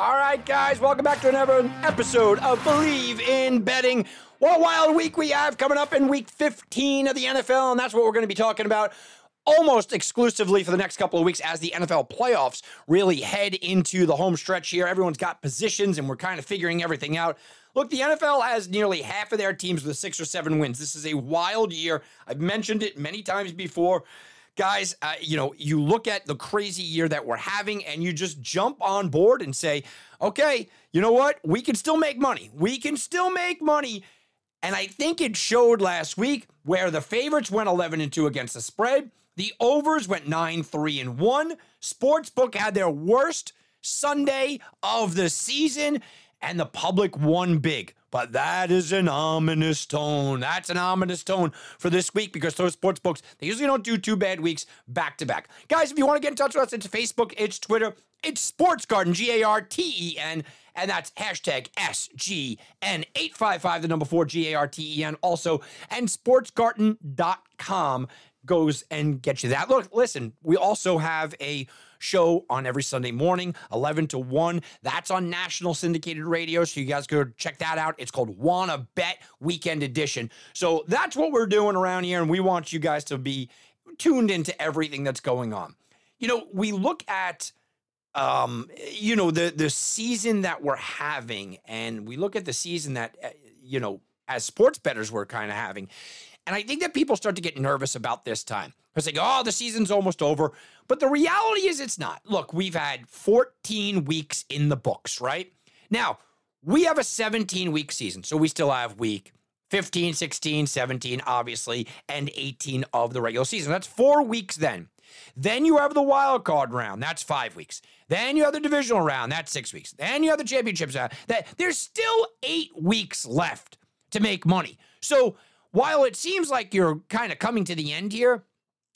All right, guys, welcome back to another episode of Bleav in Betting. What a wild week we have coming up in week 15 of the NFL, and that's what we're going to be talking about almost exclusively for the next couple of weeks as the NFL playoffs really head into the home stretch here. Everyone's got positions, and we're kind of figuring everything out. Look, the NFL has nearly half of their teams with six or seven wins. This is a wild year. I've mentioned it many times before. Guys, uh, you know, you look at the crazy year that we're having and you just jump on board and say, okay, you know what? We can still make money. We can still make money. And I think it showed last week where the favorites went 11 and 2 against the spread. The overs went 9 3 and 1. Sportsbook had their worst Sunday of the season, and the public won big. But that is an ominous tone. That's an ominous tone for this week because those sports books, they usually don't do two bad weeks back to back. Guys, if you want to get in touch with us, it's Facebook, it's Twitter, it's Sports Garten, G A R T E N, and that's hashtag SGN855, the number four, G A R T E N, also, and sportsgarten.com goes and gets you that. Look, listen, we also have a show on every Sunday morning, 11 to 1. That's on national syndicated radio. So you guys go check that out. It's called Wanna Bet Weekend Edition. So that's what we're doing around here. And we want you guys to be tuned into everything that's going on. You know, we look at um you know the the season that we're having and we look at the season that uh, you know as sports bettors we're kind of having and I think that people start to get nervous about this time because they go, oh, the season's almost over. But the reality is it's not. Look, we've had 14 weeks in the books, right? Now, we have a 17 week season. So we still have week 15, 16, 17, obviously, and 18 of the regular season. That's four weeks then. Then you have the wild card round. That's five weeks. Then you have the divisional round. That's six weeks. Then you have the championships round. That there's still eight weeks left to make money. So while it seems like you're kind of coming to the end here,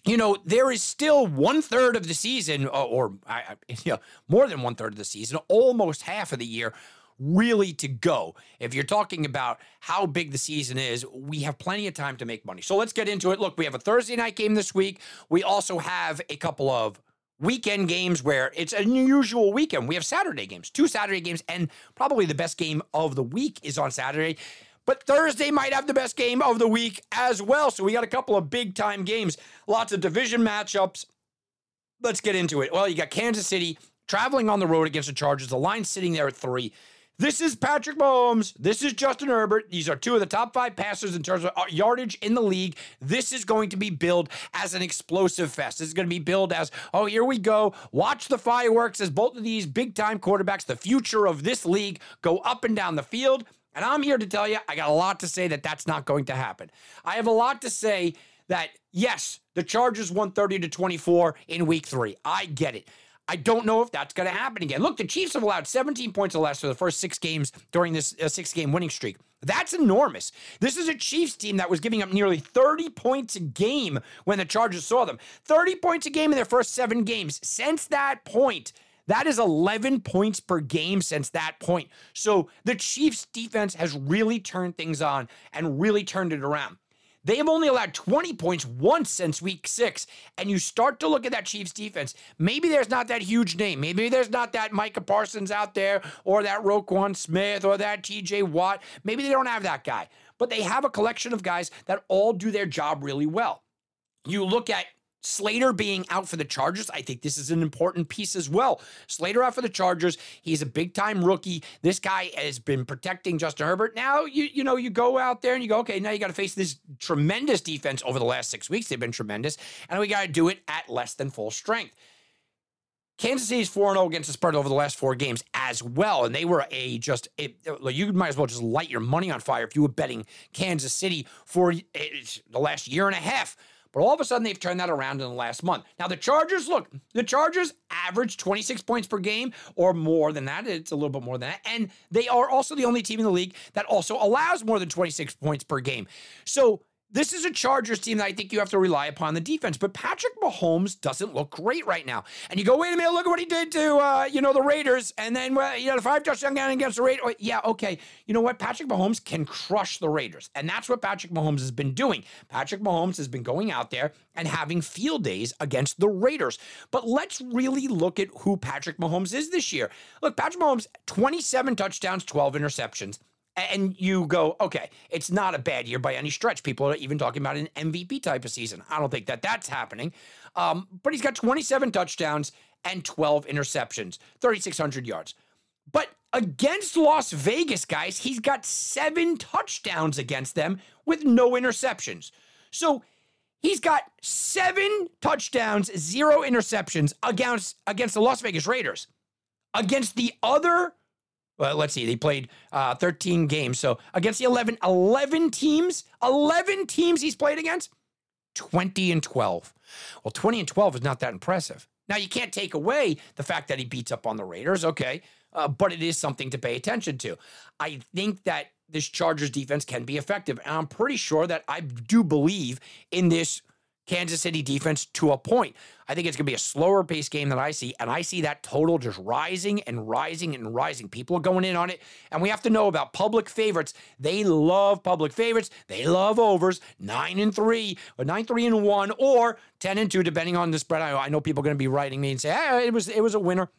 you know, there is still one third of the season, uh, or, or you know, more than one third of the season, almost half of the year, really to go. If you're talking about how big the season is, we have plenty of time to make money. So let's get into it. Look, we have a Thursday night game this week. We also have a couple of weekend games where it's an unusual weekend. We have Saturday games, two Saturday games, and probably the best game of the week is on Saturday. But Thursday might have the best game of the week as well. So we got a couple of big time games, lots of division matchups. Let's get into it. Well, you got Kansas City traveling on the road against the Chargers. The line sitting there at three. This is Patrick Mahomes. This is Justin Herbert. These are two of the top five passers in terms of uh, yardage in the league. This is going to be billed as an explosive fest. This is going to be billed as, oh, here we go. Watch the fireworks as both of these big time quarterbacks, the future of this league, go up and down the field. And I'm here to tell you, I got a lot to say that that's not going to happen. I have a lot to say that, yes, the Chargers won 30 to 24 in week three. I get it. I don't know if that's going to happen again. Look, the Chiefs have allowed 17 points or less for the first six games during this uh, six game winning streak. That's enormous. This is a Chiefs team that was giving up nearly 30 points a game when the Chargers saw them. 30 points a game in their first seven games. Since that point, that is 11 points per game since that point. So the Chiefs defense has really turned things on and really turned it around. They have only allowed 20 points once since week six. And you start to look at that Chiefs defense. Maybe there's not that huge name. Maybe there's not that Micah Parsons out there or that Roquan Smith or that TJ Watt. Maybe they don't have that guy. But they have a collection of guys that all do their job really well. You look at Slater being out for the Chargers, I think this is an important piece as well. Slater out for the Chargers. He's a big time rookie. This guy has been protecting Justin Herbert. Now you you know you go out there and you go, okay, now you got to face this tremendous defense over the last six weeks. They've been tremendous, and we got to do it at less than full strength. Kansas City's 4 0 against the spread over the last four games as well. And they were a just, it, you might as well just light your money on fire if you were betting Kansas City for eh, the last year and a half. But all of a sudden, they've turned that around in the last month. Now, the Chargers, look, the Chargers average 26 points per game or more than that. It's a little bit more than that. And they are also the only team in the league that also allows more than 26 points per game. So, this is a Chargers team that I think you have to rely upon the defense, but Patrick Mahomes doesn't look great right now. And you go, wait a minute, look at what he did to uh, you know the Raiders, and then uh, you know the five touchdown against the Raiders. Yeah, okay. You know what? Patrick Mahomes can crush the Raiders, and that's what Patrick Mahomes has been doing. Patrick Mahomes has been going out there and having field days against the Raiders. But let's really look at who Patrick Mahomes is this year. Look, Patrick Mahomes, 27 touchdowns, 12 interceptions and you go, okay, it's not a bad year by any stretch. People are even talking about an MVP type of season. I don't think that that's happening. Um, but he's got 27 touchdowns and 12 interceptions, 3,600 yards. But against Las Vegas, guys, he's got seven touchdowns against them with no interceptions. So he's got seven touchdowns, zero interceptions against against the Las Vegas Raiders. Against the other well, let's see. They played uh, 13 games. So against the 11, 11 teams, 11 teams he's played against, 20 and 12. Well, 20 and 12 is not that impressive. Now, you can't take away the fact that he beats up on the Raiders, okay, uh, but it is something to pay attention to. I think that this Chargers defense can be effective. And I'm pretty sure that I do believe in this Kansas City defense to a point. I think it's going to be a slower pace game than I see. And I see that total just rising and rising and rising. People are going in on it. And we have to know about public favorites. They love public favorites. They love overs, nine and three, or nine, three and one, or 10 and two, depending on the spread. I, know people are going to be writing me and say, hey, it was, it was a winner.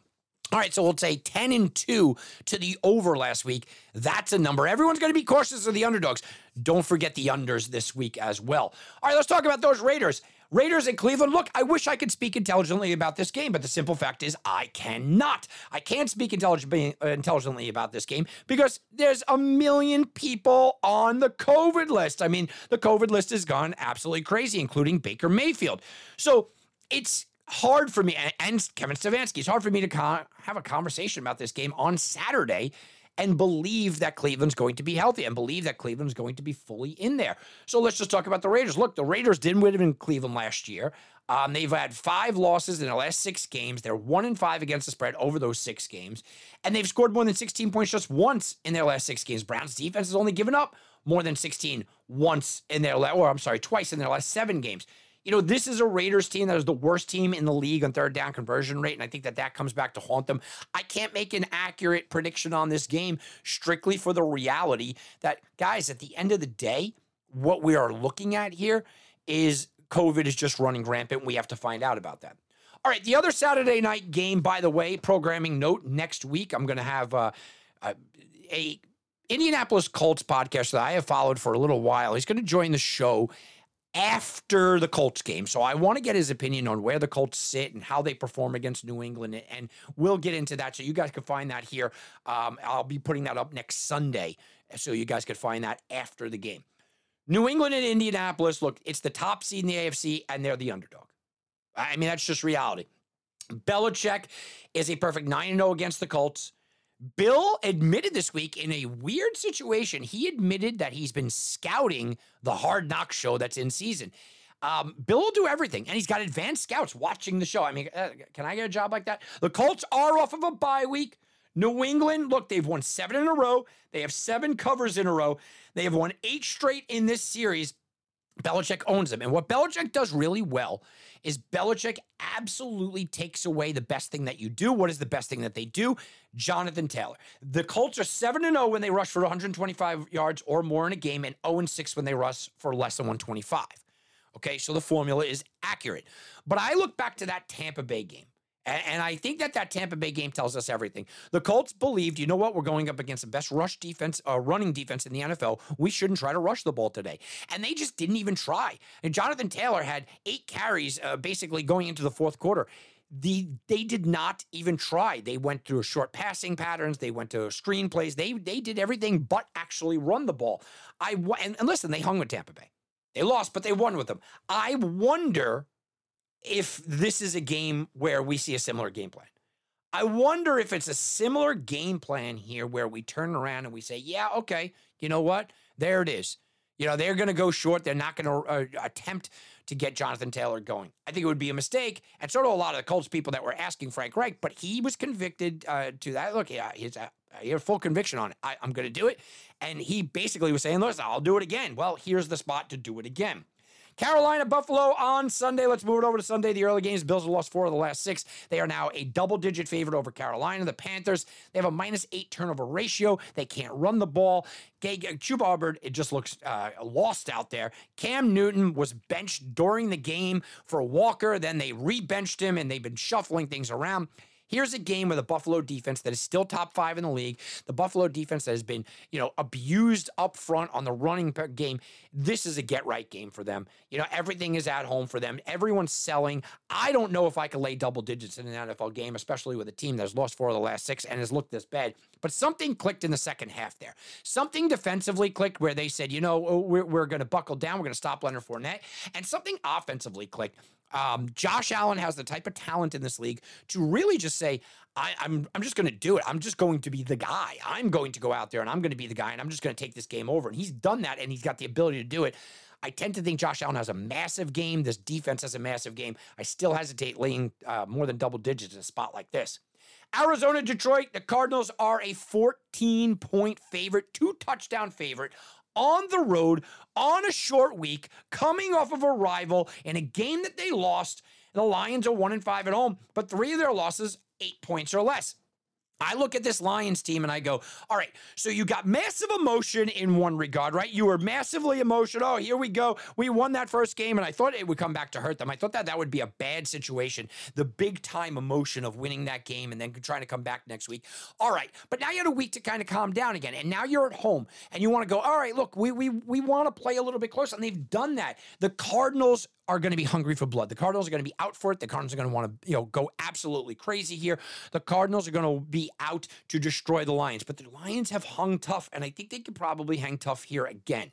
All right, so we'll say 10 and 2 to the over last week. That's a number. Everyone's going to be cautious of the underdogs. Don't forget the unders this week as well. All right, let's talk about those Raiders. Raiders in Cleveland. Look, I wish I could speak intelligently about this game, but the simple fact is I cannot. I can't speak intelligently about this game because there's a million people on the COVID list. I mean, the COVID list has gone absolutely crazy, including Baker Mayfield. So it's hard for me, and Kevin Stefanski, it's hard for me to con- have a conversation about this game on Saturday and believe that Cleveland's going to be healthy and believe that Cleveland's going to be fully in there. So let's just talk about the Raiders. Look, the Raiders didn't win in Cleveland last year. Um, they've had five losses in the last six games. They're one and five against the spread over those six games, and they've scored more than 16 points just once in their last six games. Browns defense has only given up more than 16 once in their, last, or I'm sorry, twice in their last seven games you know, this is a Raiders team that is the worst team in the league on third down conversion rate. And I think that that comes back to haunt them. I can't make an accurate prediction on this game strictly for the reality that, guys, at the end of the day, what we are looking at here is COVID is just running rampant. We have to find out about that. All right, the other Saturday night game, by the way, programming note next week, I'm going to have uh, a, a Indianapolis Colts podcast that I have followed for a little while. He's going to join the show after the Colts game. So I want to get his opinion on where the Colts sit and how they perform against New England. And we'll get into that. So you guys can find that here. Um, I'll be putting that up next Sunday. So you guys can find that after the game. New England and Indianapolis, look, it's the top seed in the AFC, and they're the underdog. I mean, that's just reality. Belichick is a perfect 9 0 against the Colts. Bill admitted this week in a weird situation. He admitted that he's been scouting the Hard Knock show that's in season. Um, Bill will do everything, and he's got advanced scouts watching the show. I mean, uh, can I get a job like that? The Colts are off of a bye week. New England, look, they've won seven in a row. They have seven covers in a row. They have won eight straight in this series. Belichick owns them. And what Belichick does really well is Belichick absolutely takes away the best thing that you do. What is the best thing that they do? Jonathan Taylor. The Colts are 7 0 when they rush for 125 yards or more in a game, and 0 6 when they rush for less than 125. Okay, so the formula is accurate. But I look back to that Tampa Bay game. And, I think that that Tampa Bay game tells us everything. The Colts believed, you know what, we're going up against the best rush defense, uh, running defense in the NFL. We shouldn't try to rush the ball today. And they just didn't even try. And Jonathan Taylor had eight carries uh, basically going into the fourth quarter. The they did not even try. They went through short passing patterns. They went to screen plays. They they did everything but actually run the ball. I and, and listen, they hung with Tampa Bay. They lost, but they won with them. I wonder if this is a game where we see a similar game plan. I wonder if it's a similar game plan here where we turn around and we say, yeah, okay, you know what? There it is. You know, they're going to go short. They're not going to uh, attempt to get Jonathan Taylor going. I think it would be a mistake. And so do a lot of the Colts people that were asking Frank Reich, but he was convicted uh, to that. Look, yeah, he's a, he had full conviction on it. I, I'm going to do it. And he basically was saying, listen, I'll do it again. Well, here's the spot to do it again. Carolina Buffalo on Sunday. Let's move it over to Sunday. The early games. Bills have lost four of the last six. They are now a double digit favorite over Carolina. The Panthers, they have a minus eight turnover ratio. They can't run the ball. Chuba Hubbard, it just looks uh, lost out there. Cam Newton was benched during the game for Walker. Then they re-benched him and they've been shuffling things around. Here's a game with a Buffalo defense that is still top five in the league. The Buffalo defense that has been, you know, abused up front on the running game. This is a get right game for them. You know, everything is at home for them. Everyone's selling. I don't know if I could lay double digits in an NFL game, especially with a team that's lost four of the last six and has looked this bad. But something clicked in the second half there. Something defensively clicked where they said, you know, we're, we're going to buckle down. We're going to stop Leonard Fournette. And something offensively clicked um, Josh Allen has the type of talent in this league to really just say, I, am I'm, I'm just going to do it. I'm just going to be the guy. I'm going to go out there and I'm going to be the guy and I'm just going to take this game over. And he's done that and he's got the ability to do it. I tend to think Josh Allen has a massive game. This defense has a massive game. I still hesitate laying uh, more than double digits in a spot like this. Arizona, Detroit, the Cardinals are a 14 point favorite, two touchdown favorite on the road on a short week, coming off of a rival in a game that they lost. The Lions are one and five at home, but three of their losses, eight points or less. I look at this Lions team and I go, all right, so you got massive emotion in one regard, right? You were massively emotional. Oh, here we go. We won that first game, and I thought it would come back to hurt them. I thought that that would be a bad situation, the big time emotion of winning that game and then trying to come back next week. All right, but now you had a week to kind of calm down again, and now you're at home and you want to go, all right, look, we, we, we want to play a little bit closer, and they've done that. The Cardinals are going to be hungry for blood. The Cardinals are going to be out for it. The Cardinals are going to want to, you know, go absolutely crazy here. The Cardinals are going to be out to destroy the Lions, but the Lions have hung tough, and I think they could probably hang tough here again.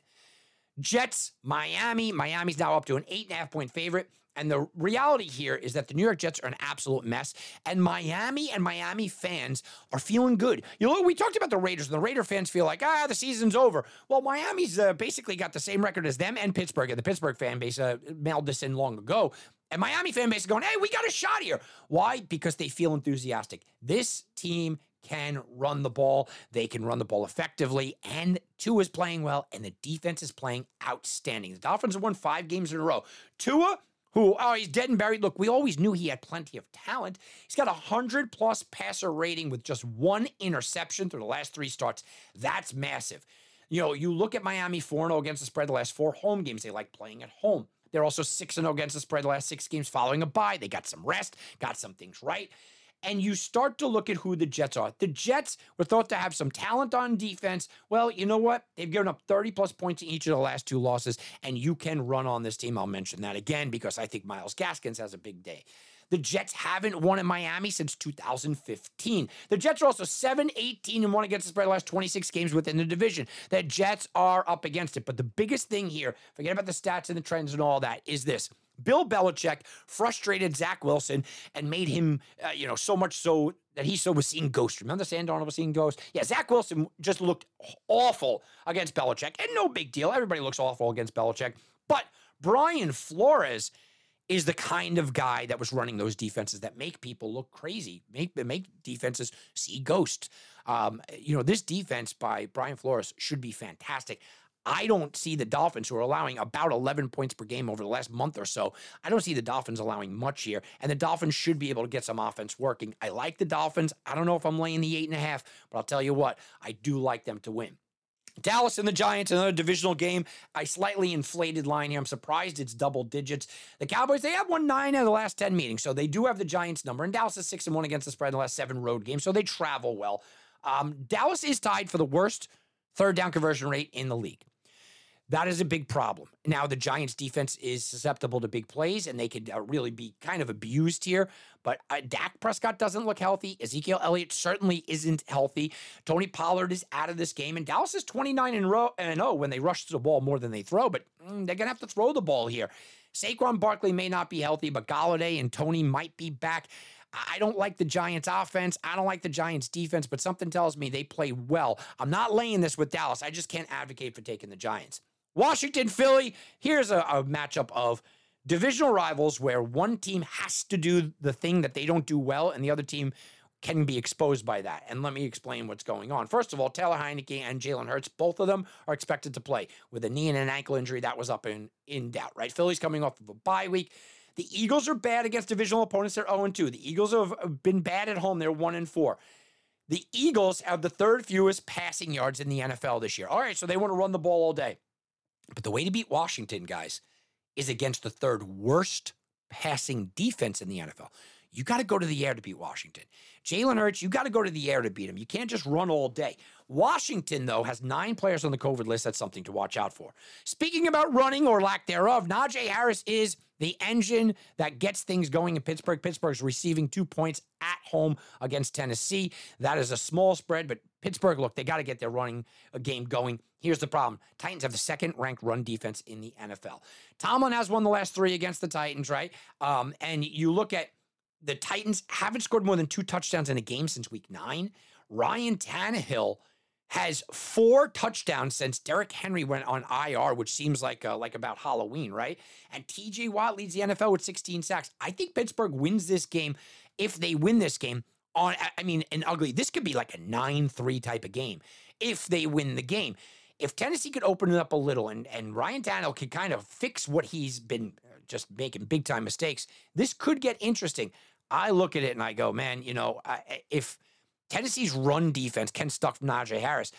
Jets, Miami. Miami's now up to an eight and a half point favorite. And the reality here is that the New York Jets are an absolute mess, and Miami and Miami fans are feeling good. You know, we talked about the Raiders, and the Raider fans feel like, ah, the season's over. Well, Miami's uh, basically got the same record as them and Pittsburgh, and the Pittsburgh fan base uh, mailed this in long ago. And Miami fan base is going, hey, we got a shot here. Why? Because they feel enthusiastic. This team can run the ball. They can run the ball effectively, and Tua is playing well, and the defense is playing outstanding. The Dolphins have won five games in a row. Tua who, oh, he's dead and buried. Look, we always knew he had plenty of talent. He's got a 100 plus passer rating with just one interception through the last three starts. That's massive. You know, you look at Miami 4 0 against the spread the last four home games. They like playing at home. They're also 6 0 against the spread the last six games following a bye. They got some rest, got some things right and you start to look at who the Jets are. The Jets were thought to have some talent on defense. Well, you know what? They've given up 30 plus points in each of the last two losses, and you can run on this team. I'll mention that again because I think Myles Gaskins has a big day. The Jets haven't won in Miami since 2015. The Jets are also 7 18 and 1 against the spread the last 26 games within the division. The Jets are up against it. But the biggest thing here, forget about the stats and the trends and all that, is this. Bill Belichick frustrated Zach Wilson and made him, uh, you know, so much so that he so was seeing ghosts. Remember Sam Darnold was seeing ghosts? Yeah, Zach Wilson just looked awful against Belichick, and no big deal. Everybody looks awful against Belichick. But Brian Flores is the kind of guy that was running those defenses that make people look crazy, make make defenses see ghosts. Um, you know, this defense by Brian Flores should be fantastic. I don't see the Dolphins, who are allowing about 11 points per game over the last month or so, I don't see the Dolphins allowing much here. And the Dolphins should be able to get some offense working. I like the Dolphins. I don't know if I'm laying the eight and a half, but I'll tell you what, I do like them to win. Dallas and the Giants, another divisional game. I slightly inflated line here. I'm surprised it's double digits. The Cowboys, they have won nine out of the last 10 meetings, so they do have the Giants number. And Dallas is six and one against the spread in the last seven road games, so they travel well. Um, Dallas is tied for the worst third down conversion rate in the league. That is a big problem. Now, the Giants' defense is susceptible to big plays, and they could uh, really be kind of abused here. But uh, Dak Prescott doesn't look healthy. Ezekiel Elliott certainly isn't healthy. Toney Pollard is out of this game, and Dallas is 29 and 0 when they rush the ball more than they throw. But mm, they're going to have to throw the ball here. Saquon Barkley may not be healthy, but Golladay and Tony might be back. I don't like the Giants offense. I don't like the Giants defense, but something tells me they play well. I'm not laying this with Dallas. I just can't advocate for taking the Giants. Washington, Philly. Here's a, a matchup of divisional rivals where one team has to do the thing that they don't do well, and the other team can be exposed by that. And let me explain what's going on. First of all, Taylor Heinicke and Jalen Hurts, both of them are expected to play with a knee and an ankle injury that was up in, in doubt, right? Philly's coming off of a bye week. The Eagles are bad against divisional opponents. They're 0 2. The Eagles have been bad at home. They're 1 and 4. The Eagles have the third fewest passing yards in the NFL this year. All right, so they want to run the ball all day. But the way to beat Washington, guys, is against the third worst passing defense in the NFL. You got to go to the air to beat Washington. Jalen Hurts, you got to go to the air to beat him. You can't just run all day. Washington, though, has nine players on the COVID list. That's something to watch out for. Speaking about running or lack thereof, Najee Harris is the engine that gets things going in Pittsburgh. Pittsburgh's receiving two points at home against Tennessee. That is a small spread, but Pittsburgh, look, they got to get their running uh, game going. Here's the problem Titans have the second ranked run defense in the NFL. Tomlin has won the last three against the Titans, right? Um, and you look at the Titans haven't scored more than two touchdowns in a game since week nine. Ryan Tannehill has four touchdowns since Derrick Henry went on IR, which seems like uh, like about Halloween, right? And TJ Watt leads the NFL with 16 sacks. I think Pittsburgh wins this game. If they win this game, on I mean, an ugly. This could be like a 9-3 type of game if they win the game. If Tennessee could open it up a little and, and Ryan Tannehill could kind of fix what he's been uh, just making big time mistakes, this could get interesting. I look at it and I go, man, you know, if Tennessee's run defense can stuff Najee Harris,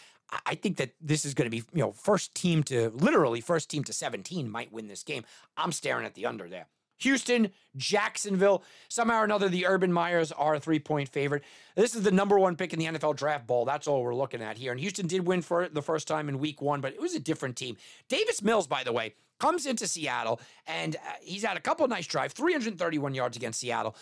I think that this is going to be, you know, first team to literally first team to 17 might win this game. I'm staring at the under there. Houston, Jacksonville. Somehow or another, the Urban Meyers are a three point favorite. This is the number one pick in the NFL draft ball. That's all we're looking at here. And Houston did win for the first time in week one, but it was a different team. Davis Mills, by the way, comes into Seattle and uh, he's had a couple nice drives, 331 yards against Seattle.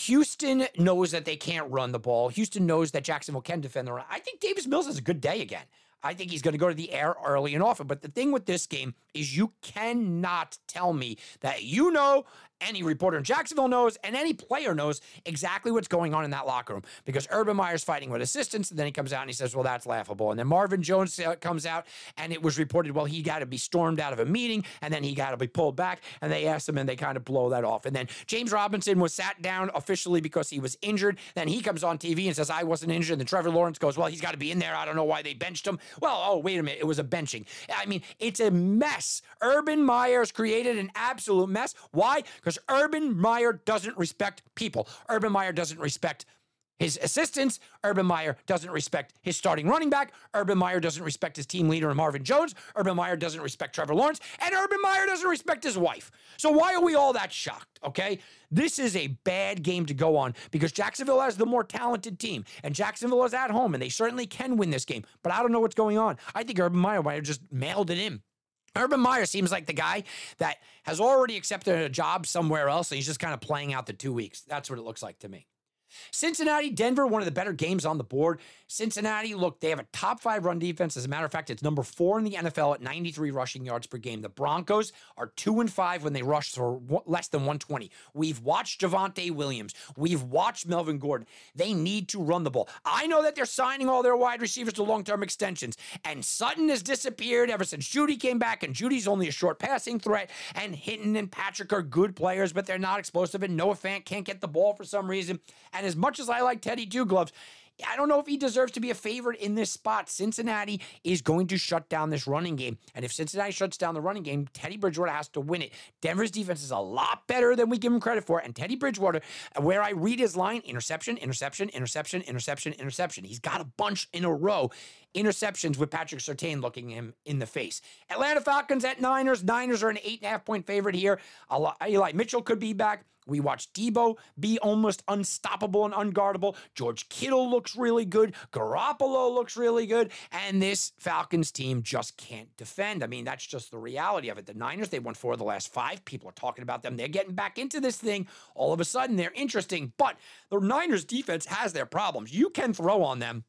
Houston knows that they can't run the ball. Houston knows that Jacksonville can defend the run. I think Davis Mills has a good day again. I think he's going to go to the air early and often. But the thing with this game is you cannot tell me that you know any reporter in Jacksonville knows and any player knows exactly what's going on in that locker room because Urban Meyer's fighting with assistants. And then he comes out and he says, Well, that's laughable. And then Marvin Jones uh, comes out and it was reported, Well, he got to be stormed out of a meeting and then he got to be pulled back. And they asked him and they kind of blow that off. And then James Robinson was sat down officially because he was injured. Then he comes on TV and says, I wasn't injured. And then Trevor Lawrence goes, Well, he's got to be in there. I don't know why they benched him. Well, oh, wait a minute. It was a benching. I mean, it's a mess. Urban Meyer's created an absolute mess. Why? Because Urban Meyer Meyer doesn't respect people. Urban Meyer doesn't respect his assistants. Urban Meyer doesn't respect his starting running back. Urban Meyer doesn't respect his team leader, Marvin Jones. Urban Meyer doesn't respect Trevor Lawrence. And Urban Meyer doesn't respect his wife. So why are we all that shocked? Okay. This is a bad game to go on because Jacksonville has the more talented team. And Jacksonville is at home and they certainly can win this game. But I don't know what's going on. I think Urban Meyer might have just mailed it in. Urban Meyer seems like the guy that has already accepted a job somewhere else. And he's just kind of playing out the two weeks. That's what it looks like to me. Cincinnati, Denver, one of the better games on the board. Cincinnati, look, they have a top five run defense. As a matter of fact, it's number four in the NFL at 93 rushing yards per game. The Broncos are two and five when they rush for less than 120. We've watched Javonte Williams. We've watched Melvin Gordon. They need to run the ball. I know that they're signing all their wide receivers to long term extensions, and Sutton has disappeared ever since Jeudy came back, and Jeudy's only a short passing threat. And Hinton and Patrick are good players, but they're not explosive, and Noah Fant can't get the ball for some reason. And as much as I like Teddy Two Gloves, I don't know if he deserves to be a favorite in this spot. Cincinnati is going to shut down this running game. And if Cincinnati shuts down the running game, Teddy Bridgewater has to win it. Denver's defense is a lot better than we give him credit for. And Teddy Bridgewater, where I read his line interception, interception, interception, interception, interception. He's got a bunch in a row. Interceptions with Patrick Surtain looking him in the face. Atlanta Falcons at Niners. Niners are an eight and a half point favorite here. Eli Mitchell could be back. We watched Deebo be almost unstoppable and unguardable. George Kittle looks really good. Garoppolo looks really good. And this Falcons team just can't defend. I mean, that's just the reality of it. The Niners, they won four of the last five. People are talking about them. They're getting back into this thing. All of a sudden, they're interesting. But the Niners defense has their problems. You can throw on them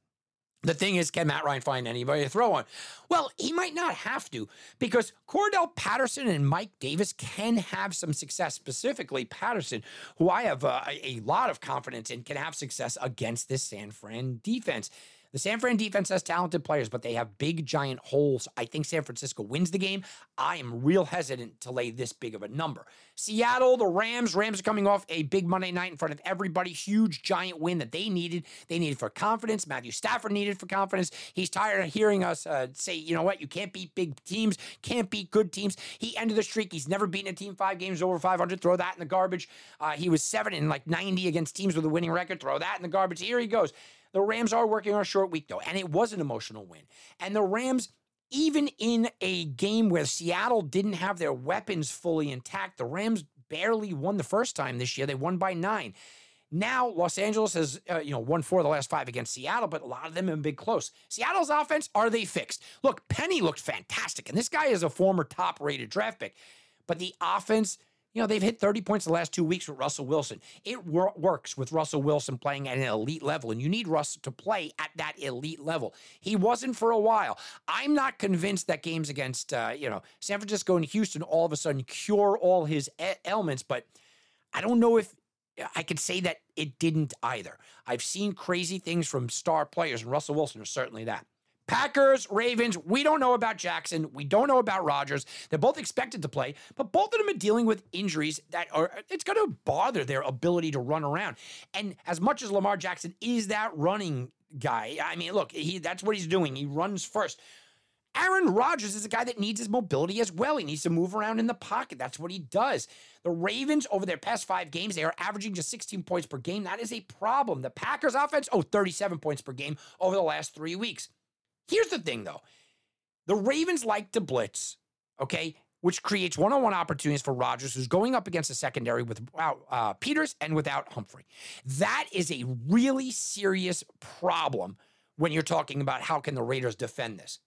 the thing is, can Matt Ryan find anybody to throw on? Well, he might not have to because Cordarrelle Patterson and Mike Davis can have some success. Specifically, Patterson, who I have uh, a lot of confidence in, can have success against this San Fran defense. The San Fran defense has talented players, but they have big, giant holes. I think San Francisco wins the game. I am real hesitant to lay this big of a number. Seattle, the Rams, Rams are coming off a big Monday night in front of everybody. Huge, giant win that they needed. They needed for confidence. Matthew Stafford needed for confidence. He's tired of hearing us uh, say, you know what, you can't beat big teams, can't beat good teams. He ended the streak. He's never beaten a team five games over 500. Throw that in the garbage. Uh, he was seven and like 90 against teams with a winning record. Throw that in the garbage. Here he goes. The Rams are working on a short week, though, and it was an emotional win. And the Rams, even in a game where Seattle didn't have their weapons fully intact, the Rams barely won the first time this year. They won by nine. Now, Los Angeles has, uh, you know, won four of the last five against Seattle, but a lot of them have been close. Seattle's offense, are they fixed? Look, Penny looked fantastic, and this guy is a former top rated draft pick, but the offense, you know, they've hit 30 points the last two weeks with Russell Wilson. It wor- works with Russell Wilson playing at an elite level, and you need Russ to play at that elite level. He wasn't for a while. I'm not convinced that games against, uh, you know, San Francisco and Houston all of a sudden cure all his ailments, but I don't know if I could say that it didn't either. I've seen crazy things from star players, and Russell Wilson is certainly that. Packers, Ravens, we don't know about Jackson. We don't know about Rodgers. They're both expected to play, but both of them are dealing with injuries that are, it's going to bother their ability to run around. And as much as Lamar Jackson is that running guy, I mean, look, he that's what he's doing. He runs first. Aaron Rodgers is a guy that needs his mobility as well. He needs to move around in the pocket. That's what he does. The Ravens, over their past five games, they are averaging just 16 points per game. That is a problem. The Packers offense, oh, 37 points per game over the last three weeks. Here's the thing, though the Ravens like to blitz, okay, which creates one on one opportunities for Rodgers, who's going up against a secondary without uh, Peters and without Humphrey. That is a really serious problem when you're talking about how can the Raiders defend this.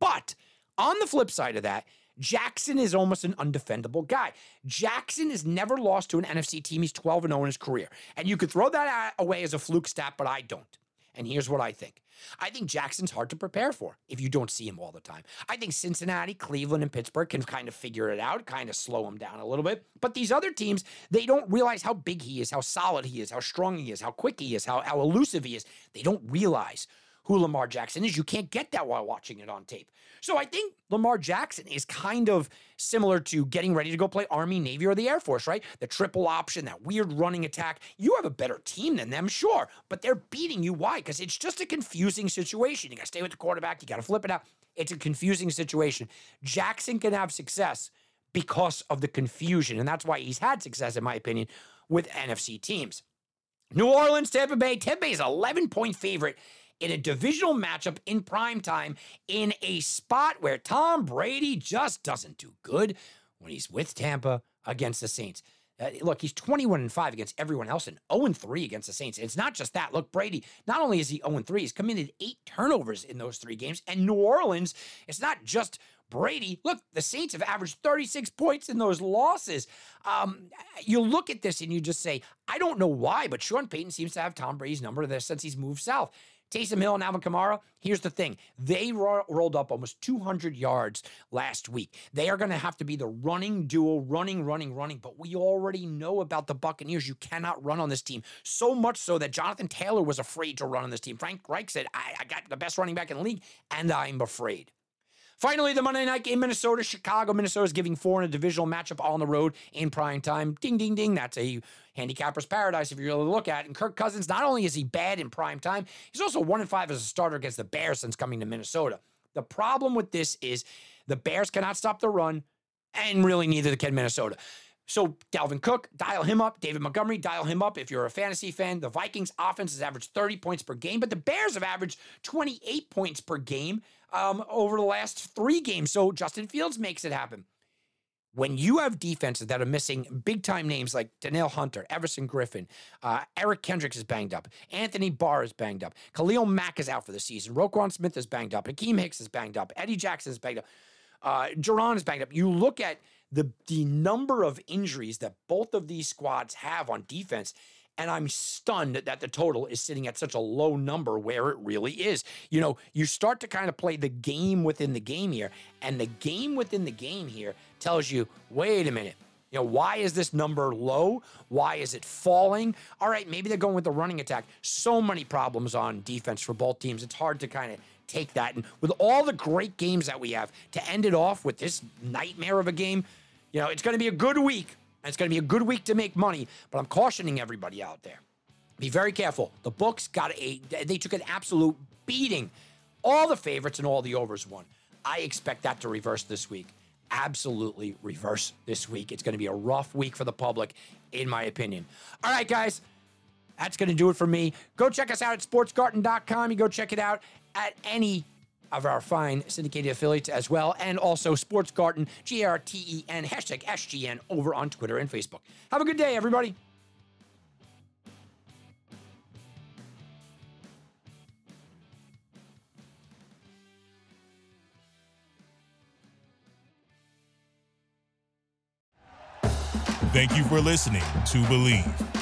But on the flip side of that, Jackson is almost an undefendable guy. Jackson has never lost to an NFC team. He's 12 0 in his career. And you could throw that away as a fluke stat, but I don't. And here's what I think I think Jackson's hard to prepare for if you don't see him all the time. I think Cincinnati, Cleveland, and Pittsburgh can kind of figure it out, kind of slow him down a little bit. But these other teams, they don't realize how big he is, how solid he is, how strong he is, how quick he is, how, how elusive he is. They don't realize who Lamar Jackson is. You can't get that while watching it on tape. So I think Lamar Jackson is kind of similar to getting ready to go play Army, Navy, or the Air Force, right? The triple option, that weird running attack. You have a better team than them, sure, but they're beating you. Why? Because it's just a confusing situation. You got to stay with the quarterback, you got to flip it out. It's a confusing situation. Jackson can have success because of the confusion, and that's why he's had success, in my opinion, with NFC teams. New Orleans, Tampa Bay. Tampa Bay is 11 point favorite in a divisional matchup in prime time in a spot where Tom Brady just doesn't do good when he's with Tampa against the Saints. Uh, look, he's 21 and 5 against everyone else and 0 and 3 against the Saints. It's not just that. Look, Brady, not only is he 0 and 3, he's committed eight turnovers in those three games. And New Orleans, it's not just Brady. Look, the Saints have averaged 36 points in those losses. Um, you look at this and you just say, I don't know why, but Sean Payton seems to have Tom Brady's number there since he's moved south. Taysom Hill and Alvin Kamara, here's the thing. They ro- rolled up almost 200 yards last week. They are going to have to be the running duo, running, running, running. But we already know about the Buccaneers. You cannot run on this team. So much so that Jonathan Taylor was afraid to run on this team. Frank Reich said, I, I got the best running back in the league, and I'm afraid. Finally, the Monday night game, Minnesota, Chicago. Minnesota is giving four in a divisional matchup on the road in prime time. Ding, ding, ding. That's a handicapper's paradise if you really look at it. And Kirk Cousins, not only is he bad in prime time, he's also one in five as a starter against the Bears since coming to Minnesota. The problem with this is the Bears cannot stop the run, and really neither can Minnesota. So Dalvin Cook, dial him up. David Montgomery, dial him up. If you're a fantasy fan, the Vikings offense has averaged 30 points per game, but the Bears have averaged 28 points per game um, over the last three games. So Justin Fields makes it happen. When you have defenses that are missing big time names like Danielle Hunter, Everson Griffen, uh, Eric Kendricks is banged up, Anthony Barr is banged up, Khalil Mack is out for the season, Roquan Smith is banged up, Akiem Hicks is banged up, Eddie Jackson is banged up, uh, Jauron is banged up. You look at the the number of injuries that both of these squads have on defense and I'm stunned that the total is sitting at such a low number where it really is. You know, you start to kind of play the game within the game here, and the game within the game here tells you wait a minute, You know, why is this number low? Why is it falling? All right, maybe they're going with the running attack. So many problems on defense for both teams. It's hard to kind of take that. And with all the great games that we have, to end it off with this nightmare of a game, you know, it's going to be a good week. It's going to be a good week to make money. But I'm cautioning everybody out there. Be very careful. The books got a they took an absolute beating. All the favorites and all the overs won. I expect that to reverse this week. Absolutely reverse this week. It's going to be a rough week for the public, in my opinion. All right, guys. That's going to do it for me. Go check us out at sportsgarten.com. You go check it out at any of our fine syndicated affiliates as well, and also Sports Garten, G R T E N, hashtag SGN over on Twitter and Facebook. Have a good day, everybody. Thank you for listening to Bleav.